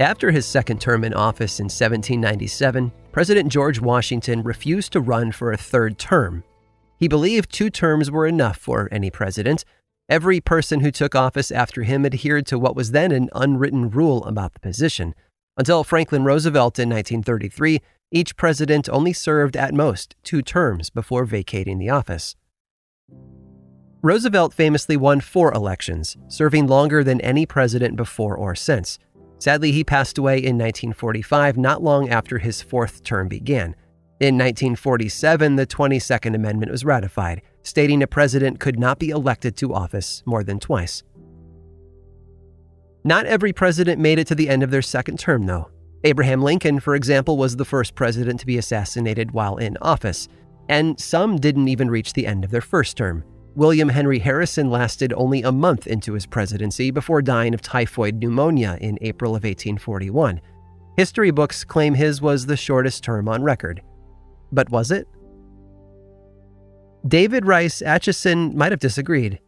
After his second term in office in 1797, President George Washington refused to run for a third term. He believed two terms were enough for any president. Every person who took office after him adhered to what was then an unwritten rule about the position. Until Franklin Roosevelt in 1933, each president only served at most two terms before vacating the office. Roosevelt famously won four elections, serving longer than any president before or since. Sadly, he passed away in 1945, not long after his fourth term began. In 1947, the 22nd Amendment was ratified, stating a president could not be elected to office more than twice. Not every president made it to the end of their second term, though. Abraham Lincoln, for example, was the first president to be assassinated while in office, and some didn't even reach the end of their first term. William Henry Harrison lasted only a month into his presidency before dying of typhoid pneumonia in April of 1841. History books claim his was the shortest term on record. But was it? David Rice Atchison might have disagreed.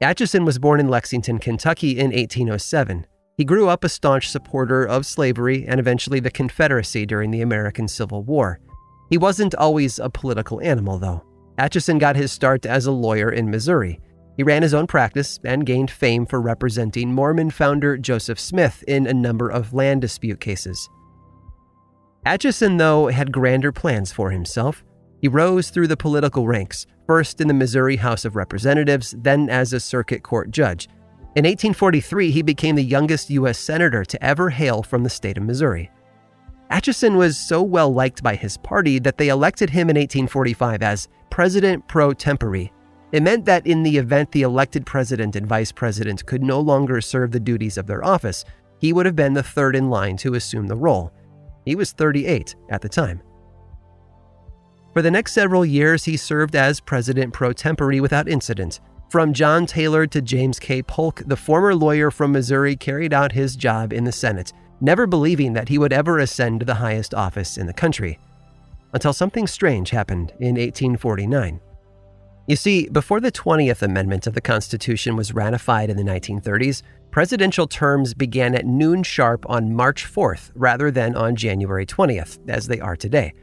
Atchison was born in Lexington, Kentucky in 1807. He grew up a staunch supporter of slavery and eventually the Confederacy during the American Civil War. He wasn't always a political animal, though. Atchison got his start as a lawyer in Missouri. He ran his own practice and gained fame for representing Mormon founder Joseph Smith in a number of land dispute cases. Atchison, though, had grander plans for himself. He rose through the political ranks, first in the Missouri House of Representatives, then as a circuit court judge. In 1843, he became the youngest U.S. senator to ever hail from the state of Missouri. Atchison was so well liked by his party that they elected him in 1845 as president pro tempore. It meant that in the event the elected president and vice president could no longer serve the duties of their office, he would have been the third in line to assume the role. He was 38 at the time. For the next several years, he served as president pro tempore without incident. From John Taylor to James K. Polk, the former lawyer from Missouri carried out his job in the Senate never believing that he would ever ascend to the highest office in the country. Until something strange happened in 1849. You see, before the 20th Amendment of the Constitution was ratified in the 1930s, presidential terms began at noon sharp on March 4th rather than on January 20th, as they are today.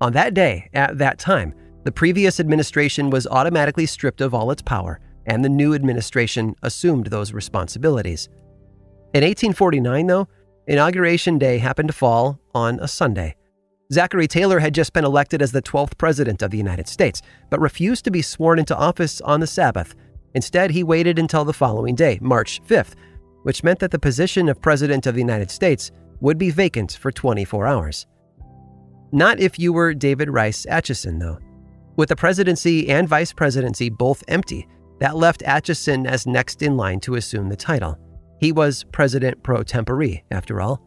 On that day, at that time, the previous administration was automatically stripped of all its power, and the new administration assumed those responsibilities. In 1849, though, Inauguration Day happened to fall on a Sunday. Zachary Taylor had just been elected as the 12th President of the United States, but refused to be sworn into office on the Sabbath. Instead, he waited until the following day, March 5th, which meant that the position of President of the United States would be vacant for 24 hours. Not if you were David Rice Atchison, though. With the presidency and vice presidency both empty, that left Atchison as next in line to assume the title. He was president pro tempore, after all.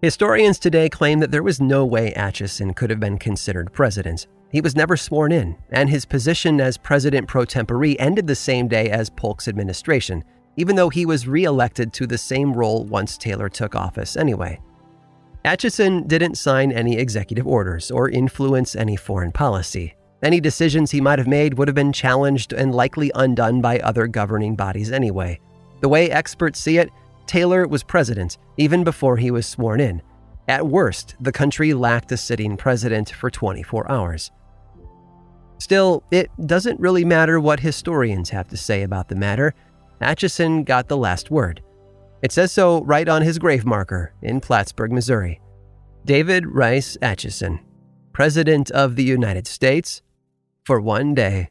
Historians today claim that there was no way Atchison could have been considered president. He was never sworn in, and his position as president pro tempore ended the same day as Polk's administration, even though he was re elected to the same role once Taylor took office anyway. Atchison didn't sign any executive orders or influence any foreign policy. Any decisions he might have made would have been challenged and likely undone by other governing bodies anyway. The way experts see it, Taylor was president even before he was sworn in. At worst, the country lacked a sitting president for 24 hours. Still, it doesn't really matter what historians have to say about the matter. Atchison got the last word. It says so right on his grave marker in Plattsburg, Missouri. David Rice Atchison, President of the United States, for one day.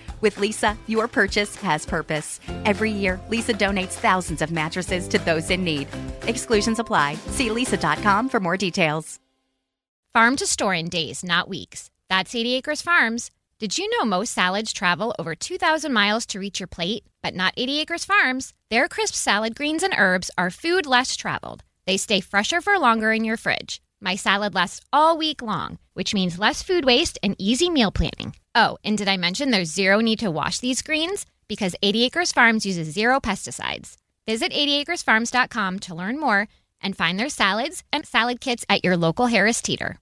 With Leesa, your purchase has purpose. Every year, Leesa donates thousands of mattresses to those in need. Exclusions apply. See leesa.com for more details. Farm to store in days, not weeks. That's 80 Acres Farms. Did you know most salads travel over 2,000 miles to reach your plate? But not 80 Acres Farms. Their crisp salad greens and herbs are food less traveled. They stay fresher for longer in your fridge. My salad lasts all week long, which means less food waste and easy meal planning. Oh, and did I mention there's zero need to wash these greens? Because 80 Acres Farms uses zero pesticides. Visit 80acresfarms.com to learn more and find their salads and salad kits at your local Harris Teeter.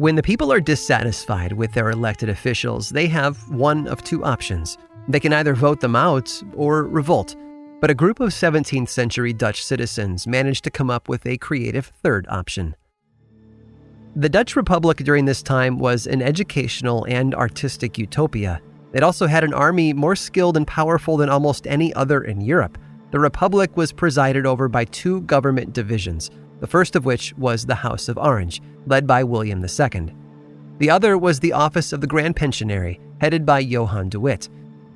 When the people are dissatisfied with their elected officials, they have one of two options. They can either vote them out or revolt. But a group of 17th century Dutch citizens managed to come up with a creative third option. The Dutch Republic during this time was an educational and artistic utopia. It also had an army more skilled and powerful than almost any other in Europe. The Republic was presided over by two government divisions the first of which was the House of Orange, led by William II. The other was the office of the Grand Pensionary, headed by Johann de Witt.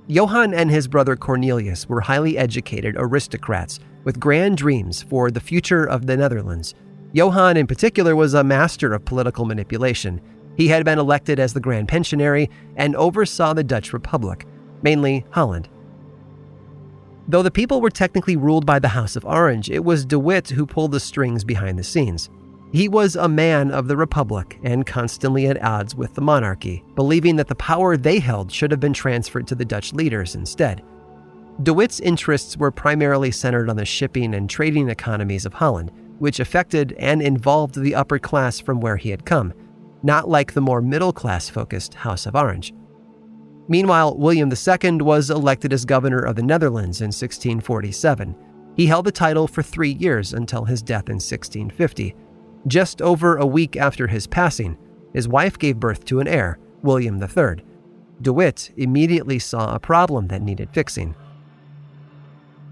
Johann and his brother Cornelius were highly educated aristocrats with grand dreams for the future of the Netherlands. Johann, in particular, was a master of political manipulation. He had been elected as the Grand Pensionary and oversaw the Dutch Republic, mainly Holland. Though the people were technically ruled by the House of Orange, it was De Witt who pulled the strings behind the scenes. He was a man of the Republic and constantly at odds with the monarchy, believing that the power they held should have been transferred to the Dutch leaders instead. De Witt's interests were primarily centered on the shipping and trading economies of Holland, which affected and involved the upper class from where he had come, not like the more middle class focused House of Orange. Meanwhile, William II was elected as governor of the Netherlands in 1647. He held the title for three years until his death in 1650. Just over a week after his passing, his wife gave birth to an heir, William III. De Witt immediately saw a problem that needed fixing.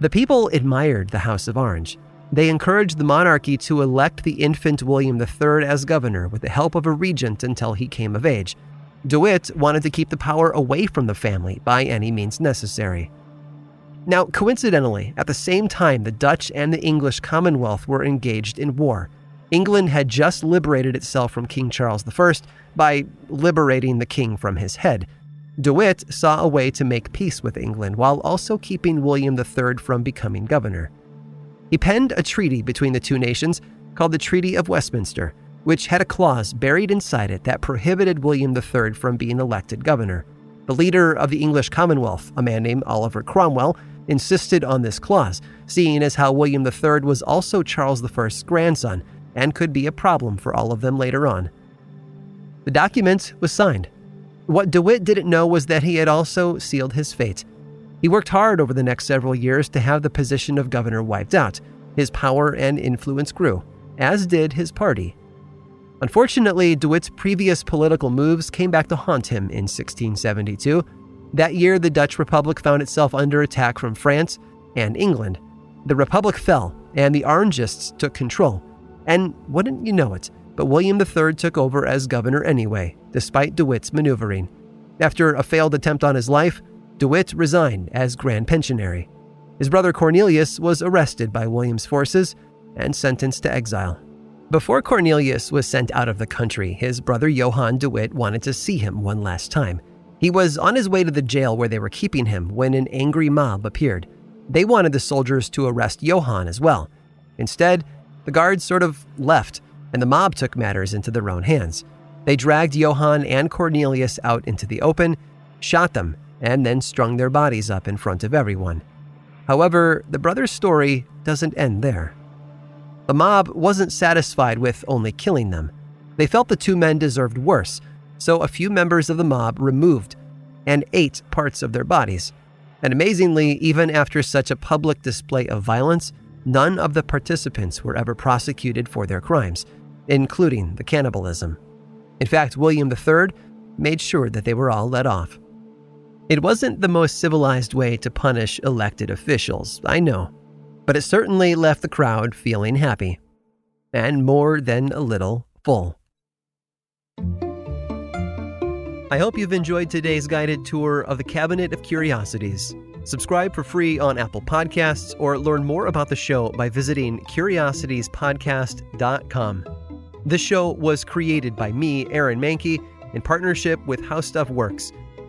The people admired the House of Orange. They encouraged the monarchy to elect the infant William III as governor with the help of a regent until he came of age, De Witt wanted to keep the power away from the family by any means necessary. Now, coincidentally, at the same time the Dutch and the English Commonwealth were engaged in war, England had just liberated itself from King Charles I by liberating the king from his head. De Witt saw a way to make peace with England while also keeping William III from becoming governor. He penned a treaty between the two nations called the Treaty of Westminster, which had a clause buried inside it that prohibited William III from being elected governor. The leader of the English Commonwealth, a man named Oliver Cromwell, insisted on this clause, seeing as how William III was also Charles I's grandson and could be a problem for all of them later on. The document was signed. What DeWitt didn't know was that he had also sealed his fate. He worked hard over the next several years to have the position of governor wiped out. His power and influence grew, as did his party. Unfortunately, DeWitt's previous political moves came back to haunt him in 1672. That year, the Dutch Republic found itself under attack from France and England. The Republic fell, and the Orangists took control. And wouldn't you know it, but William III took over as governor anyway, despite DeWitt's maneuvering. After a failed attempt on his life, DeWitt resigned as Grand Pensionary. His brother Cornelius was arrested by William's forces and sentenced to exile. Before Cornelius was sent out of the country, his brother Johann DeWitt wanted to see him one last time. He was on his way to the jail where they were keeping him when an angry mob appeared. They wanted the soldiers to arrest Johann as well. Instead, the guards sort of left, and the mob took matters into their own hands. They dragged Johann and Cornelius out into the open, shot them, and then strung their bodies up in front of everyone. However, the brothers' story doesn't end there. The mob wasn't satisfied with only killing them. They felt the two men deserved worse, so a few members of the mob removed and ate parts of their bodies. And amazingly, even after such a public display of violence, none of the participants were ever prosecuted for their crimes, including the cannibalism. In fact, William III made sure that they were all let off. It wasn't the most civilized way to punish elected officials, I know, but it certainly left the crowd feeling happy and more than a little full. I hope you've enjoyed today's guided tour of the Cabinet of Curiosities. Subscribe for free on Apple Podcasts or learn more about the show by visiting curiositiespodcast.com. This show was created by me, Aaron Mahnke, in partnership with How Stuff Works.